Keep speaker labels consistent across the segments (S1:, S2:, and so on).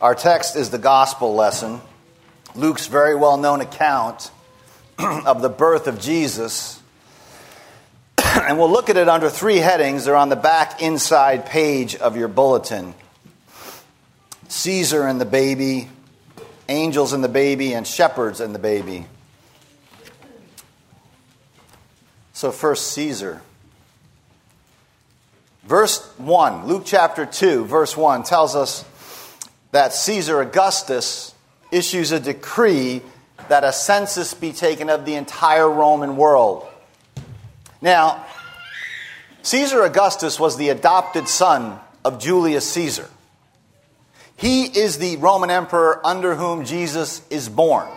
S1: Our text is the gospel lesson, Luke's very well known account of the birth of Jesus. and we'll look at it under three headings. They're on the back inside page of your bulletin Caesar and the baby, angels and the baby, and shepherds and the baby. So, first, Caesar. Verse 1, Luke chapter 2, verse 1 tells us that Caesar Augustus issues a decree that a census be taken of the entire Roman world. Now, Caesar Augustus was the adopted son of Julius Caesar. He is the Roman emperor under whom Jesus is born.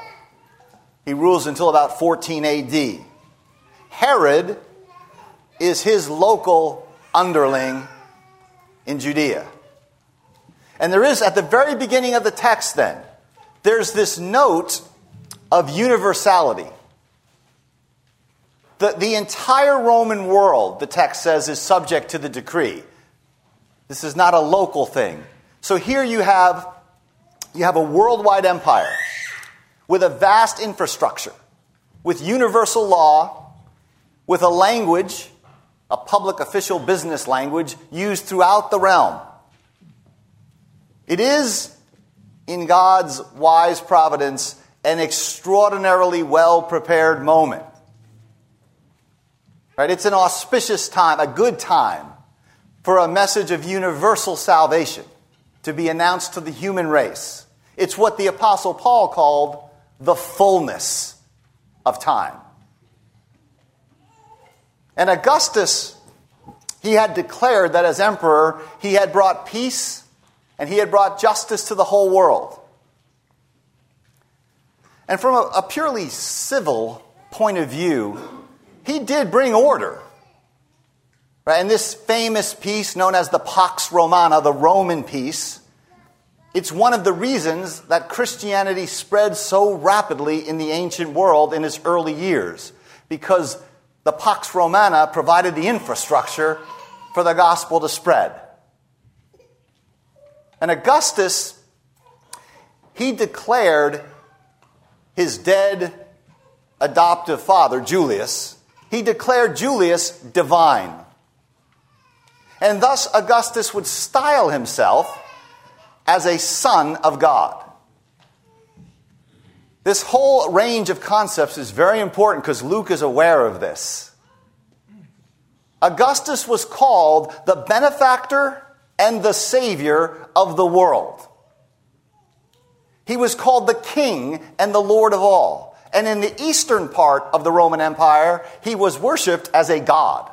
S1: He rules until about 14 AD. Herod is his local underling in Judea. And there is, at the very beginning of the text, then, there's this note of universality. The, the entire Roman world, the text says, is subject to the decree. This is not a local thing. So here you have, you have a worldwide empire with a vast infrastructure, with universal law, with a language, a public official business language used throughout the realm. It is, in God's wise providence, an extraordinarily well prepared moment. Right? It's an auspicious time, a good time for a message of universal salvation to be announced to the human race. It's what the Apostle Paul called the fullness of time. And Augustus, he had declared that as emperor, he had brought peace and he had brought justice to the whole world. And from a, a purely civil point of view, he did bring order. Right? And this famous peace, known as the Pax Romana, the Roman peace, it's one of the reasons that Christianity spread so rapidly in the ancient world in its early years, because the Pax Romana provided the infrastructure for the gospel to spread. And Augustus, he declared his dead adoptive father, Julius, he declared Julius divine. And thus, Augustus would style himself as a son of God. This whole range of concepts is very important because Luke is aware of this. Augustus was called the benefactor and the Savior of the world. He was called the King and the Lord of all. And in the eastern part of the Roman Empire, he was worshiped as a god.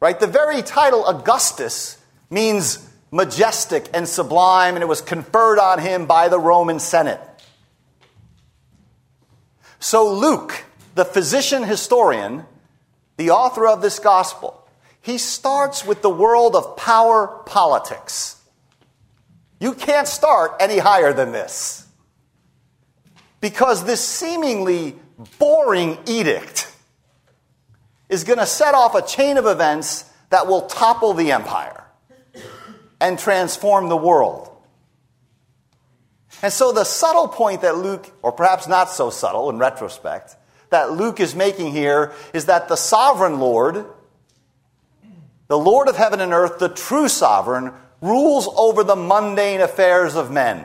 S1: Right? The very title Augustus means majestic and sublime, and it was conferred on him by the Roman Senate. So, Luke, the physician historian, the author of this gospel, he starts with the world of power politics. You can't start any higher than this. Because this seemingly boring edict is going to set off a chain of events that will topple the empire and transform the world. And so, the subtle point that Luke, or perhaps not so subtle in retrospect, that Luke is making here is that the sovereign Lord the Lord of heaven and earth, the true sovereign, rules over the mundane affairs of men.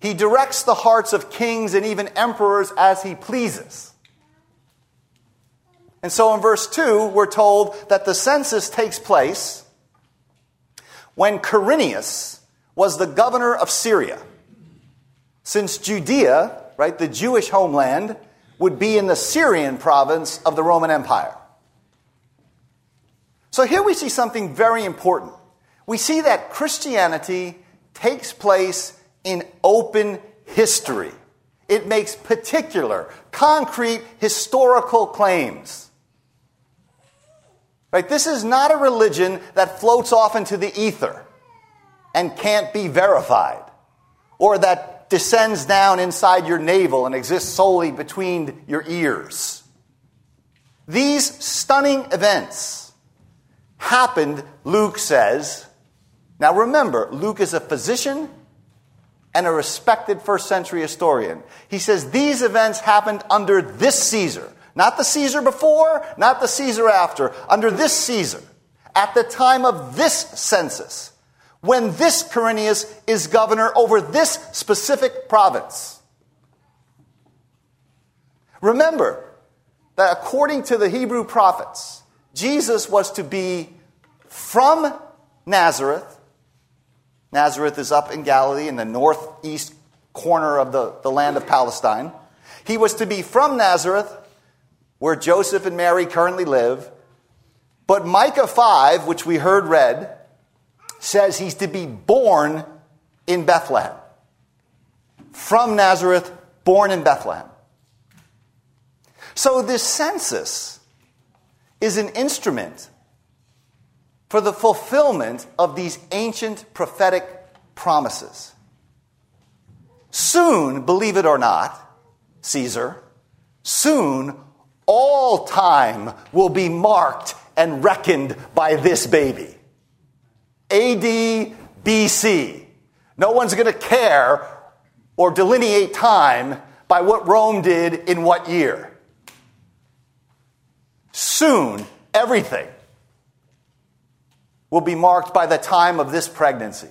S1: He directs the hearts of kings and even emperors as he pleases. And so in verse 2, we're told that the census takes place when Quirinius was the governor of Syria. Since Judea, right, the Jewish homeland, would be in the Syrian province of the Roman Empire. So here we see something very important. We see that Christianity takes place in open history. It makes particular, concrete, historical claims. Right? This is not a religion that floats off into the ether and can't be verified, or that descends down inside your navel and exists solely between your ears. These stunning events happened, Luke says, Now remember, Luke is a physician and a respected first century historian. He says these events happened under this Caesar. Not the Caesar before, not the Caesar after, under this Caesar, at the time of this census, when this Quirinius is governor over this specific province. Remember that according to the Hebrew prophets, Jesus was to be from Nazareth. Nazareth is up in Galilee in the northeast corner of the, the land of Palestine. He was to be from Nazareth where Joseph and Mary currently live. But Micah 5, which we heard read, says he's to be born in Bethlehem. From Nazareth, born in Bethlehem. So this census is an instrument for the fulfillment of these ancient prophetic promises. Soon, believe it or not, Caesar, soon all time will be marked and reckoned by this baby. AD, BC. No one's going to care or delineate time by what Rome did in what year. Soon, everything will be marked by the time of this pregnancy.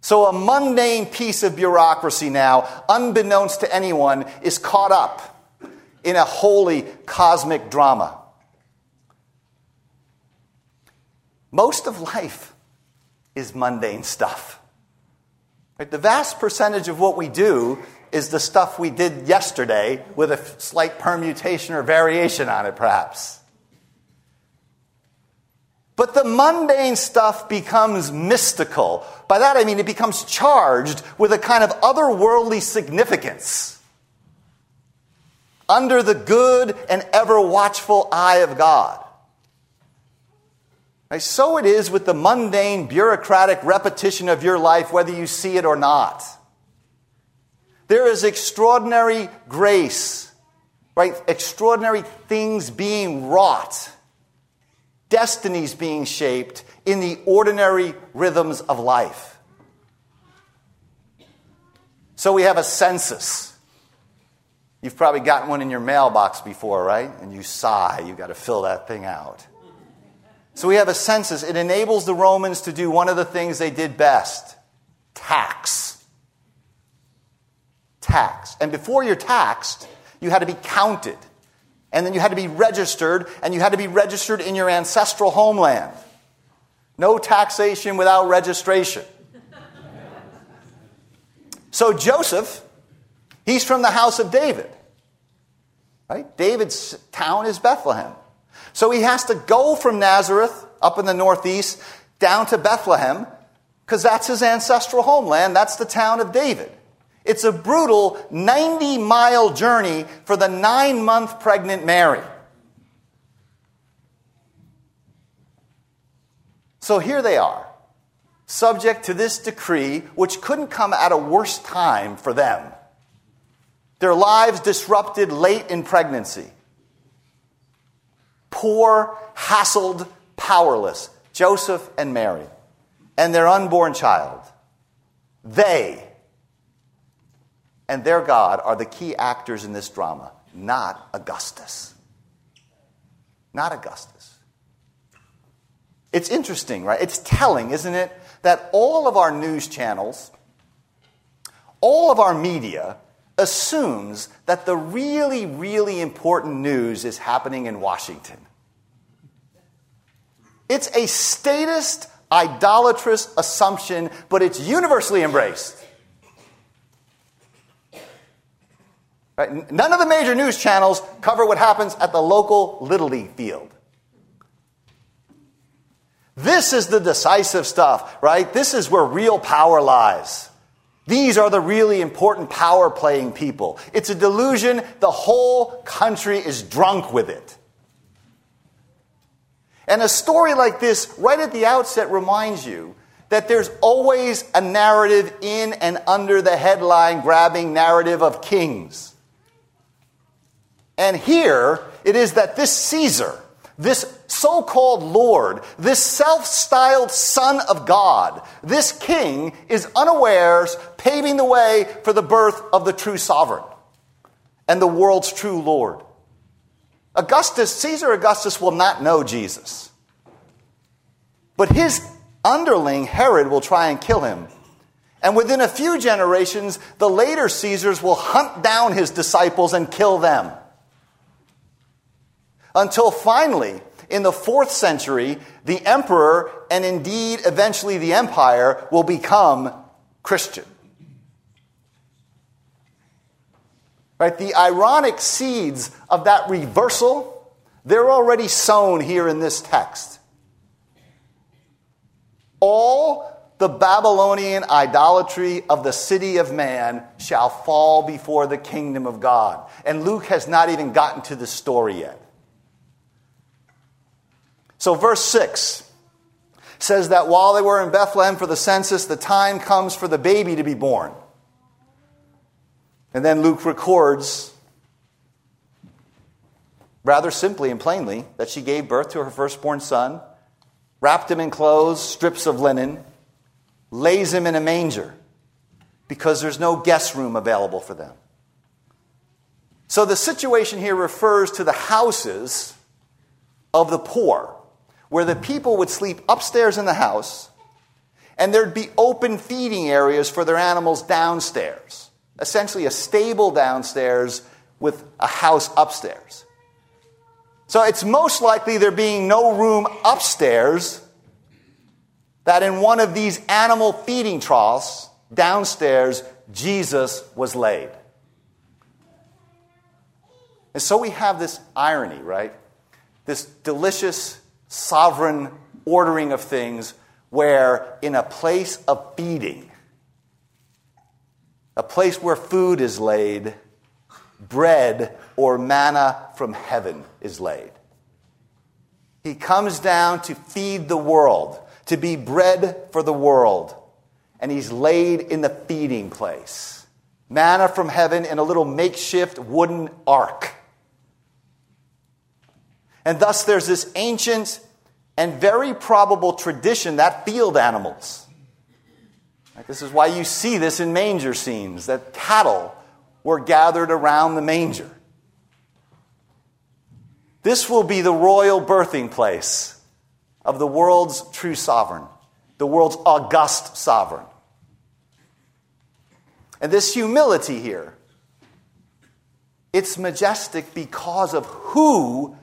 S1: So, a mundane piece of bureaucracy now, unbeknownst to anyone, is caught up in a holy cosmic drama. Most of life is mundane stuff. Right? The vast percentage of what we do is the stuff we did yesterday with a slight permutation or variation on it, perhaps. But the mundane stuff becomes mystical. By that I mean it becomes charged with a kind of otherworldly significance under the good and ever watchful eye of God. So it is with the mundane, bureaucratic repetition of your life, whether you see it or not. There is extraordinary grace, right? Extraordinary things being wrought, destinies being shaped in the ordinary rhythms of life. So we have a census. You've probably gotten one in your mailbox before, right? And you sigh, you've got to fill that thing out. So we have a census. It enables the Romans to do one of the things they did best tax. Tax. And before you're taxed, you had to be counted. And then you had to be registered, and you had to be registered in your ancestral homeland. No taxation without registration. So Joseph, he's from the house of David. Right? David's town is Bethlehem. So he has to go from Nazareth up in the northeast down to Bethlehem because that's his ancestral homeland. That's the town of David. It's a brutal 90 mile journey for the nine month pregnant Mary. So here they are, subject to this decree, which couldn't come at a worse time for them their lives disrupted late in pregnancy. Poor, hassled, powerless, Joseph and Mary, and their unborn child. They and their God are the key actors in this drama, not Augustus. Not Augustus. It's interesting, right? It's telling, isn't it, that all of our news channels, all of our media, assumes that the really, really important news is happening in Washington. It's a statist, idolatrous assumption, but it's universally embraced. Right? None of the major news channels cover what happens at the local Little League field. This is the decisive stuff, right? This is where real power lies. These are the really important power playing people. It's a delusion. The whole country is drunk with it. And a story like this, right at the outset, reminds you that there's always a narrative in and under the headline grabbing narrative of kings. And here it is that this Caesar, this so called Lord, this self styled Son of God, this king is unawares paving the way for the birth of the true sovereign and the world's true Lord. Augustus, Caesar Augustus, will not know Jesus. But his underling, Herod, will try and kill him. And within a few generations, the later Caesars will hunt down his disciples and kill them. Until finally, in the fourth century, the emperor and indeed eventually the empire will become Christian. Right? The ironic seeds of that reversal, they're already sown here in this text. All the Babylonian idolatry of the city of man shall fall before the kingdom of God. And Luke has not even gotten to the story yet. So, verse 6 says that while they were in Bethlehem for the census, the time comes for the baby to be born. And then Luke records, rather simply and plainly, that she gave birth to her firstborn son, wrapped him in clothes, strips of linen, lays him in a manger because there's no guest room available for them. So the situation here refers to the houses of the poor, where the people would sleep upstairs in the house and there'd be open feeding areas for their animals downstairs essentially a stable downstairs with a house upstairs. So it's most likely there being no room upstairs that in one of these animal feeding troughs downstairs, Jesus was laid. And so we have this irony, right? This delicious, sovereign ordering of things where in a place of feeding, a place where food is laid, bread or manna from heaven is laid. He comes down to feed the world, to be bread for the world, and he's laid in the feeding place. Manna from heaven in a little makeshift wooden ark. And thus there's this ancient and very probable tradition that field animals this is why you see this in manger scenes that cattle were gathered around the manger. This will be the royal birthing place of the world's true sovereign, the world's august sovereign. And this humility here, it's majestic because of who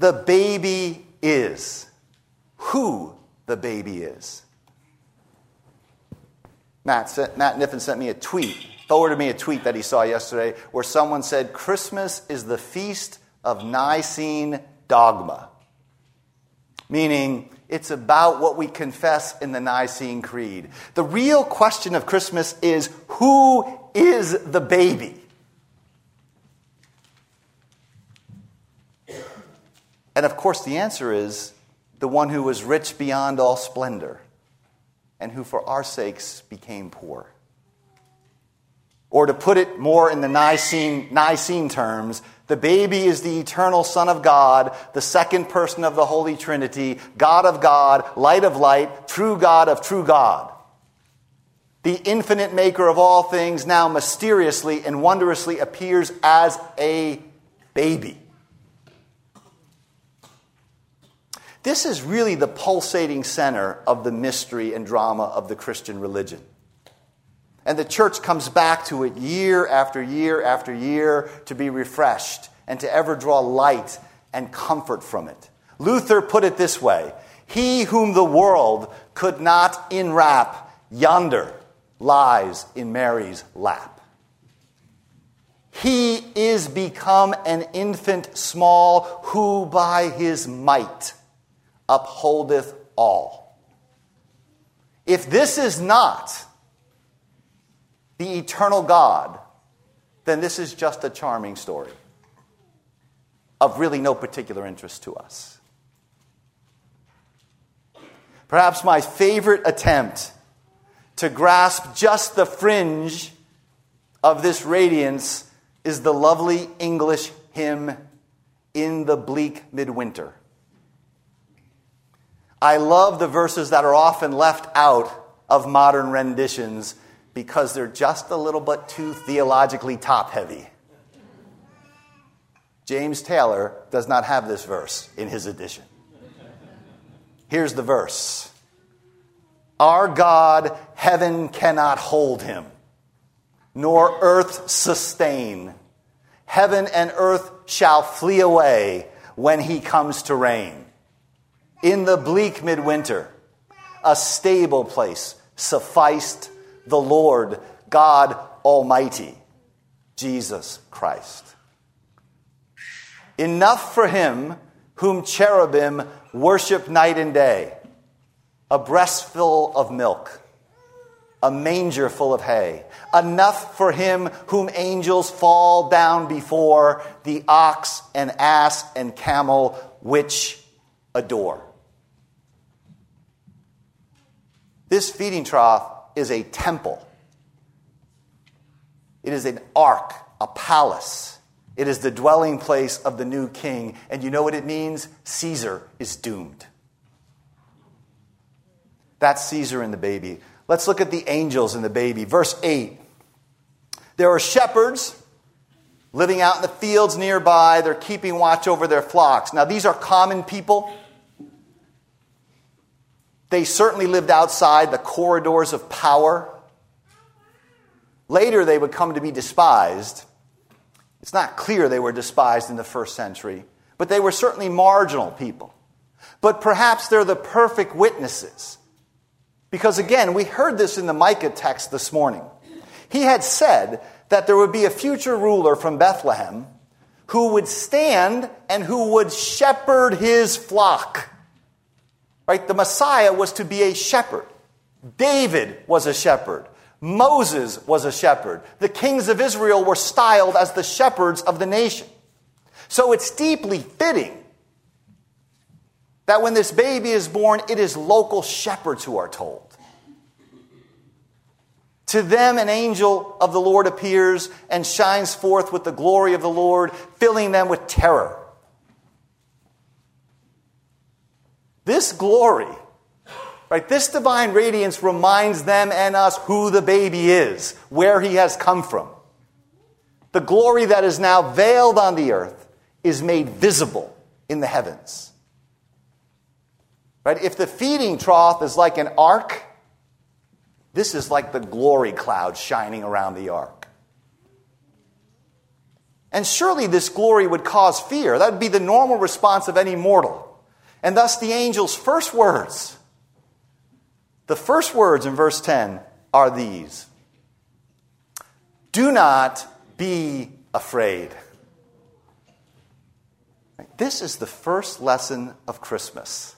S1: the baby is. Who the baby is. Matt, sent, Matt Niffen sent me a tweet, forwarded me a tweet that he saw yesterday where someone said, Christmas is the feast of Nicene dogma. Meaning, it's about what we confess in the Nicene Creed. The real question of Christmas is who is the baby? And of course, the answer is the one who was rich beyond all splendor and who for our sakes became poor. Or to put it more in the Nicene, Nicene terms, the baby is the eternal Son of God, the second person of the Holy Trinity, God of God, light of light, true God of true God. The infinite maker of all things now mysteriously and wondrously appears as a baby. This is really the pulsating center of the mystery and drama of the Christian religion. And the church comes back to it year after year after year to be refreshed and to ever draw light and comfort from it. Luther put it this way He whom the world could not enwrap yonder lies in Mary's lap. He is become an infant small who by his might upholdeth all. If this is not the eternal God, then this is just a charming story of really no particular interest to us. Perhaps my favorite attempt to grasp just the fringe of this radiance is the lovely English hymn, In the Bleak Midwinter. I love the verses that are often left out of modern renditions because they're just a little bit too theologically top heavy. James Taylor does not have this verse in his edition. Here's the verse Our God, heaven cannot hold him, nor earth sustain. Heaven and earth shall flee away when he comes to reign. In the bleak midwinter, a stable place sufficed the Lord God Almighty, Jesus Christ. Enough for him whom cherubim worship night and day, a breastful of milk, a manger full of hay, enough for him whom angels fall down before, the ox and ass and camel which adore. This feeding trough is a temple. It is an ark, a palace. It is the dwelling place of the new king. And you know what it means? Caesar is doomed. That's Caesar and the baby. Let's look at the angels and the baby. Verse 8. There are shepherds living out in the fields nearby. They're keeping watch over their flocks. Now, these are common people. They certainly lived outside the corridors of power. Later, they would come to be despised. It's not clear they were despised in the first century, but they were certainly marginal people. But perhaps they're the perfect witnesses. Because again, we heard this in the Micah text this morning. He had said that there would be a future ruler from Bethlehem who would stand and who would shepherd his flock. Right? The Messiah was to be a shepherd. David was a shepherd. Moses was a shepherd. The kings of Israel were styled as the shepherds of the nation. So it's deeply fitting that when this baby is born, it is local shepherds who are told. To them, an angel of the Lord appears and shines forth with the glory of the Lord, filling them with terror. This glory Right? This divine radiance reminds them and us who the baby is, where he has come from. The glory that is now veiled on the earth is made visible in the heavens. Right? If the feeding trough is like an ark, this is like the glory cloud shining around the ark. And surely this glory would cause fear. That would be the normal response of any mortal. And thus the angel's first words the first words in verse 10 are these Do not be afraid. This is the first lesson of Christmas.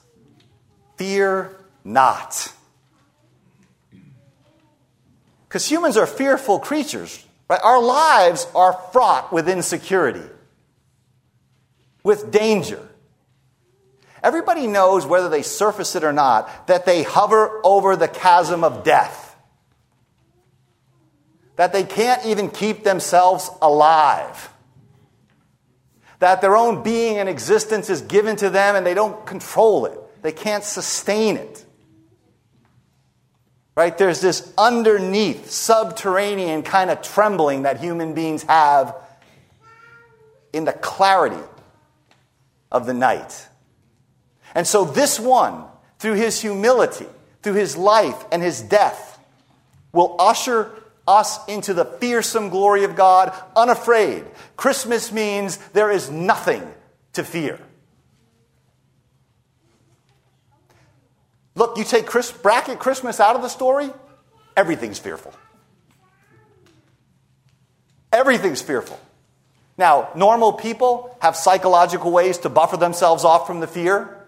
S1: Fear not. Because humans are fearful creatures. Right? Our lives are fraught with insecurity, with danger. Everybody knows, whether they surface it or not, that they hover over the chasm of death. That they can't even keep themselves alive. That their own being and existence is given to them and they don't control it. They can't sustain it. Right? There's this underneath, subterranean kind of trembling that human beings have in the clarity of the night. And so, this one, through his humility, through his life and his death, will usher us into the fearsome glory of God unafraid. Christmas means there is nothing to fear. Look, you take Chris, bracket Christmas out of the story, everything's fearful. Everything's fearful. Now, normal people have psychological ways to buffer themselves off from the fear.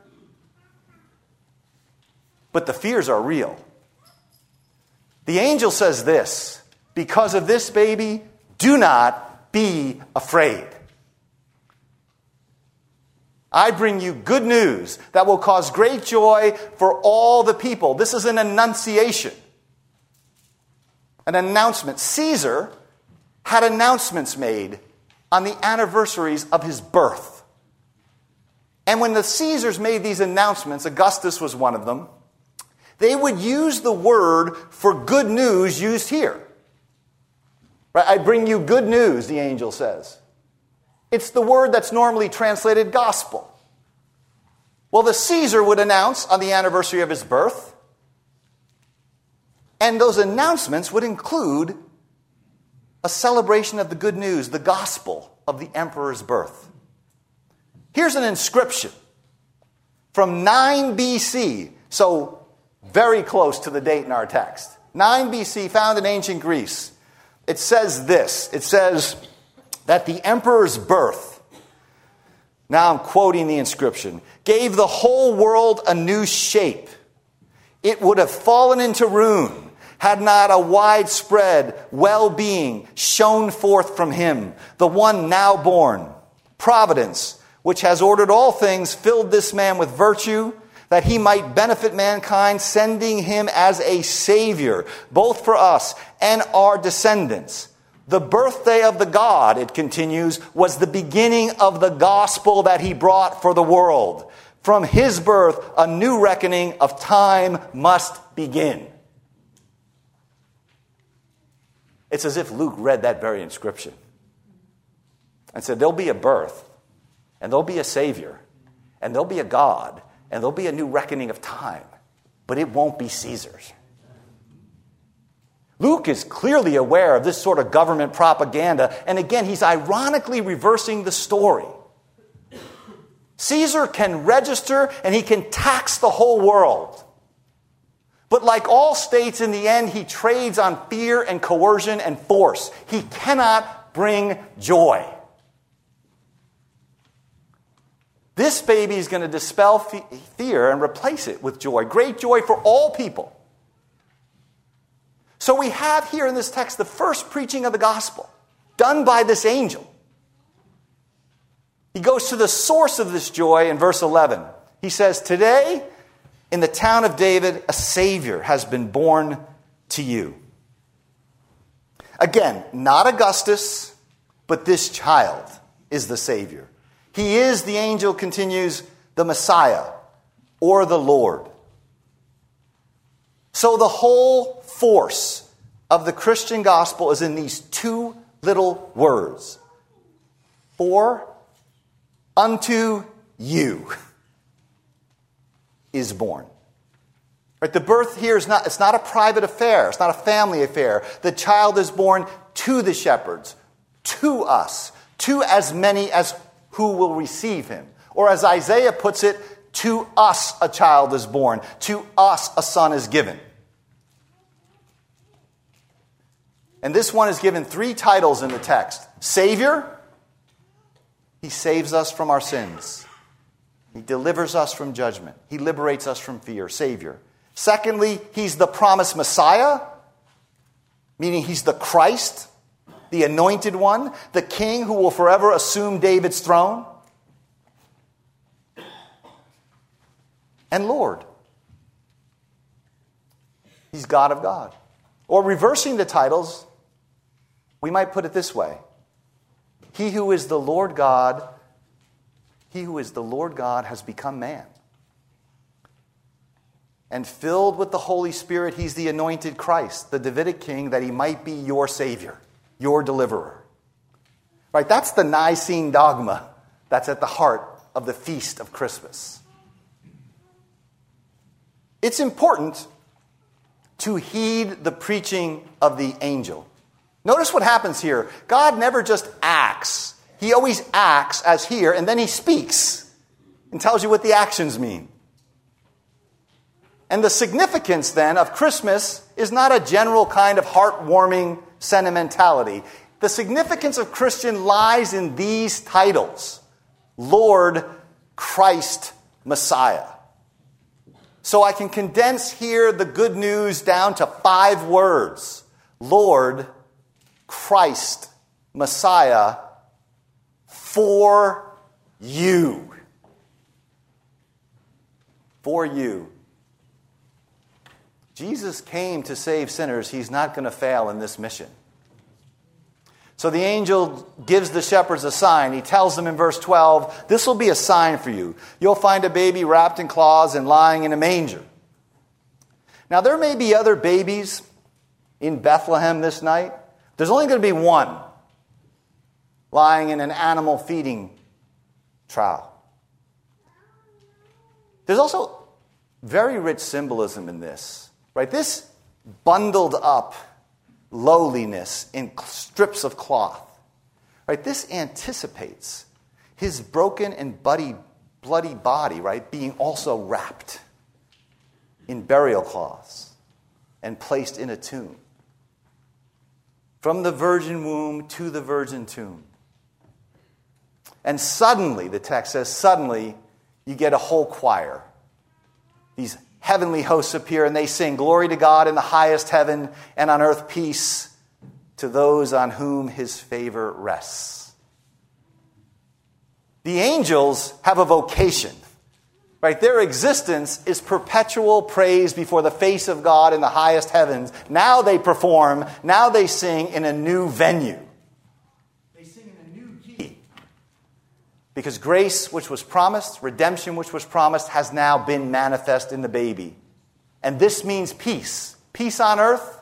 S1: But the fears are real. The angel says this because of this baby, do not be afraid. I bring you good news that will cause great joy for all the people. This is an annunciation, an announcement. Caesar had announcements made on the anniversaries of his birth. And when the Caesars made these announcements, Augustus was one of them, they would use the word for good news used here. Right? I bring you good news, the angel says. It's the word that's normally translated gospel. Well, the Caesar would announce on the anniversary of his birth, and those announcements would include a celebration of the good news, the gospel of the emperor's birth. Here's an inscription from 9 BC, so very close to the date in our text. 9 BC, found in ancient Greece. It says this it says that the emperor's birth, now I'm quoting the inscription, gave the whole world a new shape. It would have fallen into ruin had not a widespread well being shone forth from him, the one now born. Providence, which has ordered all things, filled this man with virtue that he might benefit mankind, sending him as a Savior, both for us and our descendants. The birthday of the God, it continues, was the beginning of the gospel that he brought for the world. From his birth, a new reckoning of time must begin. It's as if Luke read that very inscription and said, There'll be a birth, and there'll be a Savior, and there'll be a God, and there'll be a new reckoning of time, but it won't be Caesar's. Luke is clearly aware of this sort of government propaganda, and again, he's ironically reversing the story. Caesar can register and he can tax the whole world. But like all states, in the end, he trades on fear and coercion and force. He cannot bring joy. This baby is going to dispel fear and replace it with joy, great joy for all people. So we have here in this text the first preaching of the gospel done by this angel. He goes to the source of this joy in verse 11. He says, Today, in the town of David, a Savior has been born to you. Again, not Augustus, but this child is the Savior. He is, the angel continues, the Messiah or the Lord. So the whole force of the Christian gospel is in these two little words For unto you is born. Right, the birth here is not, it's not a private affair, it's not a family affair. The child is born to the shepherds, to us, to as many as who will receive him. Or as Isaiah puts it, to us a child is born, to us a son is given. And this one is given three titles in the text Savior, he saves us from our sins. He delivers us from judgment. He liberates us from fear, Savior. Secondly, He's the promised Messiah, meaning He's the Christ, the anointed one, the King who will forever assume David's throne. And Lord. He's God of God. Or reversing the titles, we might put it this way He who is the Lord God he who is the Lord God has become man. And filled with the Holy Spirit, he's the anointed Christ, the Davidic king, that he might be your Savior, your deliverer. Right? That's the Nicene dogma that's at the heart of the feast of Christmas. It's important to heed the preaching of the angel. Notice what happens here. God never just acts he always acts as here, and then he speaks and tells you what the actions mean. And the significance then of Christmas is not a general kind of heartwarming sentimentality. The significance of Christian lies in these titles Lord, Christ, Messiah. So I can condense here the good news down to five words Lord, Christ, Messiah, for you. For you. Jesus came to save sinners. He's not going to fail in this mission. So the angel gives the shepherds a sign. He tells them in verse 12, This will be a sign for you. You'll find a baby wrapped in cloths and lying in a manger. Now, there may be other babies in Bethlehem this night. There's only going to be one lying in an animal feeding trough. There's also very rich symbolism in this, right? This bundled up lowliness in strips of cloth. Right? This anticipates his broken and bloody, bloody body, right, being also wrapped in burial cloths and placed in a tomb. From the virgin womb to the virgin tomb. And suddenly, the text says, suddenly, you get a whole choir. These heavenly hosts appear and they sing, Glory to God in the highest heaven, and on earth peace to those on whom his favor rests. The angels have a vocation. Right? Their existence is perpetual praise before the face of God in the highest heavens. Now they perform, now they sing in a new venue. Because grace, which was promised, redemption, which was promised, has now been manifest in the baby. And this means peace. Peace on earth.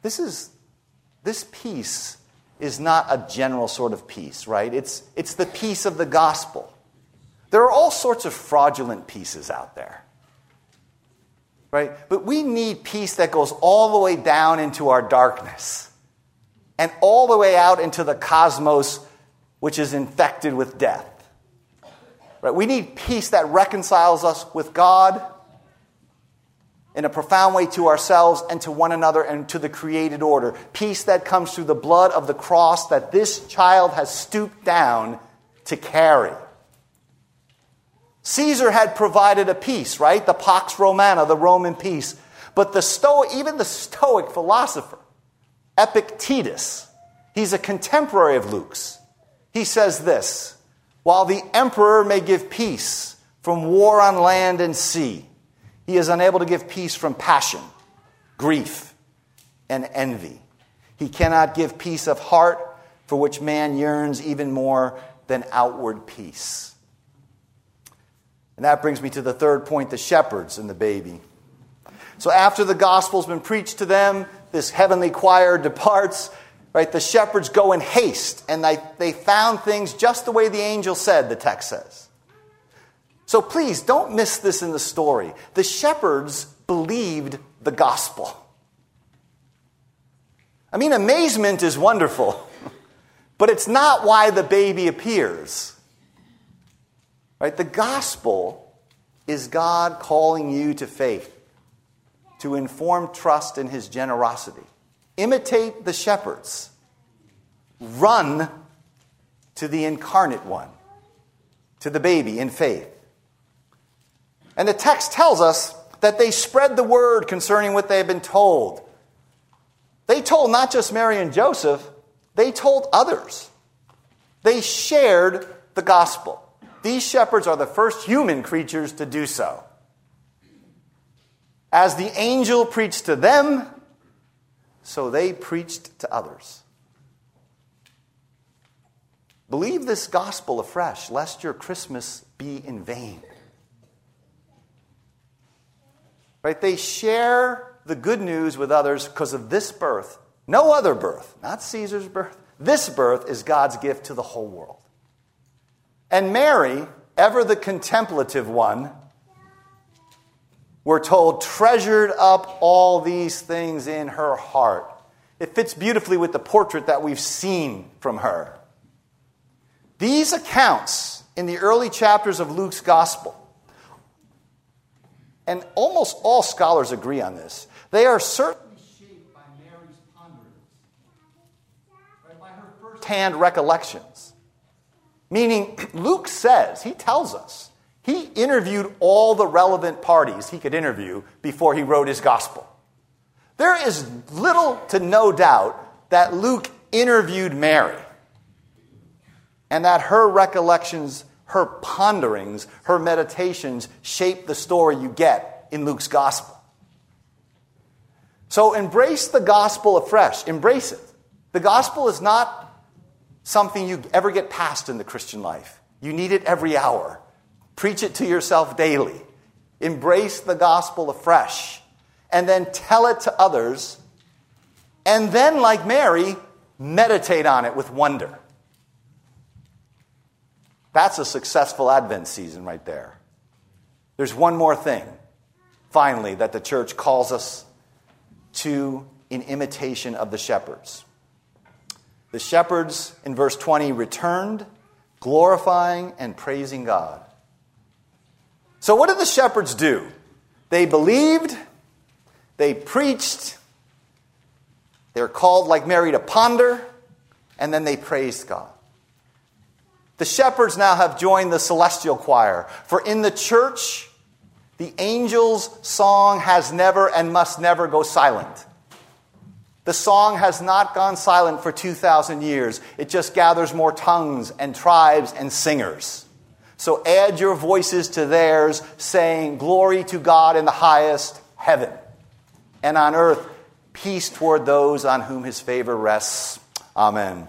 S1: This is this peace is not a general sort of peace, right? It's, it's the peace of the gospel. There are all sorts of fraudulent peaces out there. Right? But we need peace that goes all the way down into our darkness and all the way out into the cosmos, which is infected with death. Right? We need peace that reconciles us with God in a profound way to ourselves and to one another and to the created order. Peace that comes through the blood of the cross that this child has stooped down to carry. Caesar had provided a peace, right? The Pax Romana, the Roman peace. But the Stoic, even the Stoic philosopher, Epictetus, he's a contemporary of Luke's. He says this While the emperor may give peace from war on land and sea, he is unable to give peace from passion, grief, and envy. He cannot give peace of heart for which man yearns even more than outward peace. And that brings me to the third point the shepherds and the baby. So after the gospel's been preached to them, this heavenly choir departs, right? The shepherds go in haste, and they, they found things just the way the angel said, the text says. So please don't miss this in the story. The shepherds believed the gospel. I mean, amazement is wonderful, but it's not why the baby appears. Right? The gospel is God calling you to faith to inform trust in his generosity. Imitate the shepherds. Run to the incarnate one, to the baby in faith. And the text tells us that they spread the word concerning what they had been told. They told not just Mary and Joseph, they told others. They shared the gospel. These shepherds are the first human creatures to do so. As the angel preached to them, so they preached to others. Believe this gospel afresh, lest your Christmas be in vain. Right? They share the good news with others because of this birth. No other birth, not Caesar's birth. This birth is God's gift to the whole world. And Mary, ever the contemplative one, we're told, treasured up all these things in her heart. It fits beautifully with the portrait that we've seen from her. These accounts in the early chapters of Luke's gospel, and almost all scholars agree on this, they are certainly shaped by Mary's ponderings, by her first hand recollections. Meaning, Luke says, he tells us, he interviewed all the relevant parties he could interview before he wrote his gospel. There is little to no doubt that Luke interviewed Mary and that her recollections, her ponderings, her meditations shape the story you get in Luke's gospel. So embrace the gospel afresh. Embrace it. The gospel is not something you ever get past in the Christian life. You need it every hour. Preach it to yourself daily. Embrace the gospel afresh. And then tell it to others. And then, like Mary, meditate on it with wonder. That's a successful Advent season right there. There's one more thing, finally, that the church calls us to in imitation of the shepherds. The shepherds in verse 20 returned, glorifying and praising God. So, what did the shepherds do? They believed, they preached, they're called, like Mary, to ponder, and then they praised God. The shepherds now have joined the celestial choir, for in the church, the angel's song has never and must never go silent. The song has not gone silent for 2,000 years. It just gathers more tongues and tribes and singers. So add your voices to theirs, saying, Glory to God in the highest heaven, and on earth, peace toward those on whom his favor rests. Amen.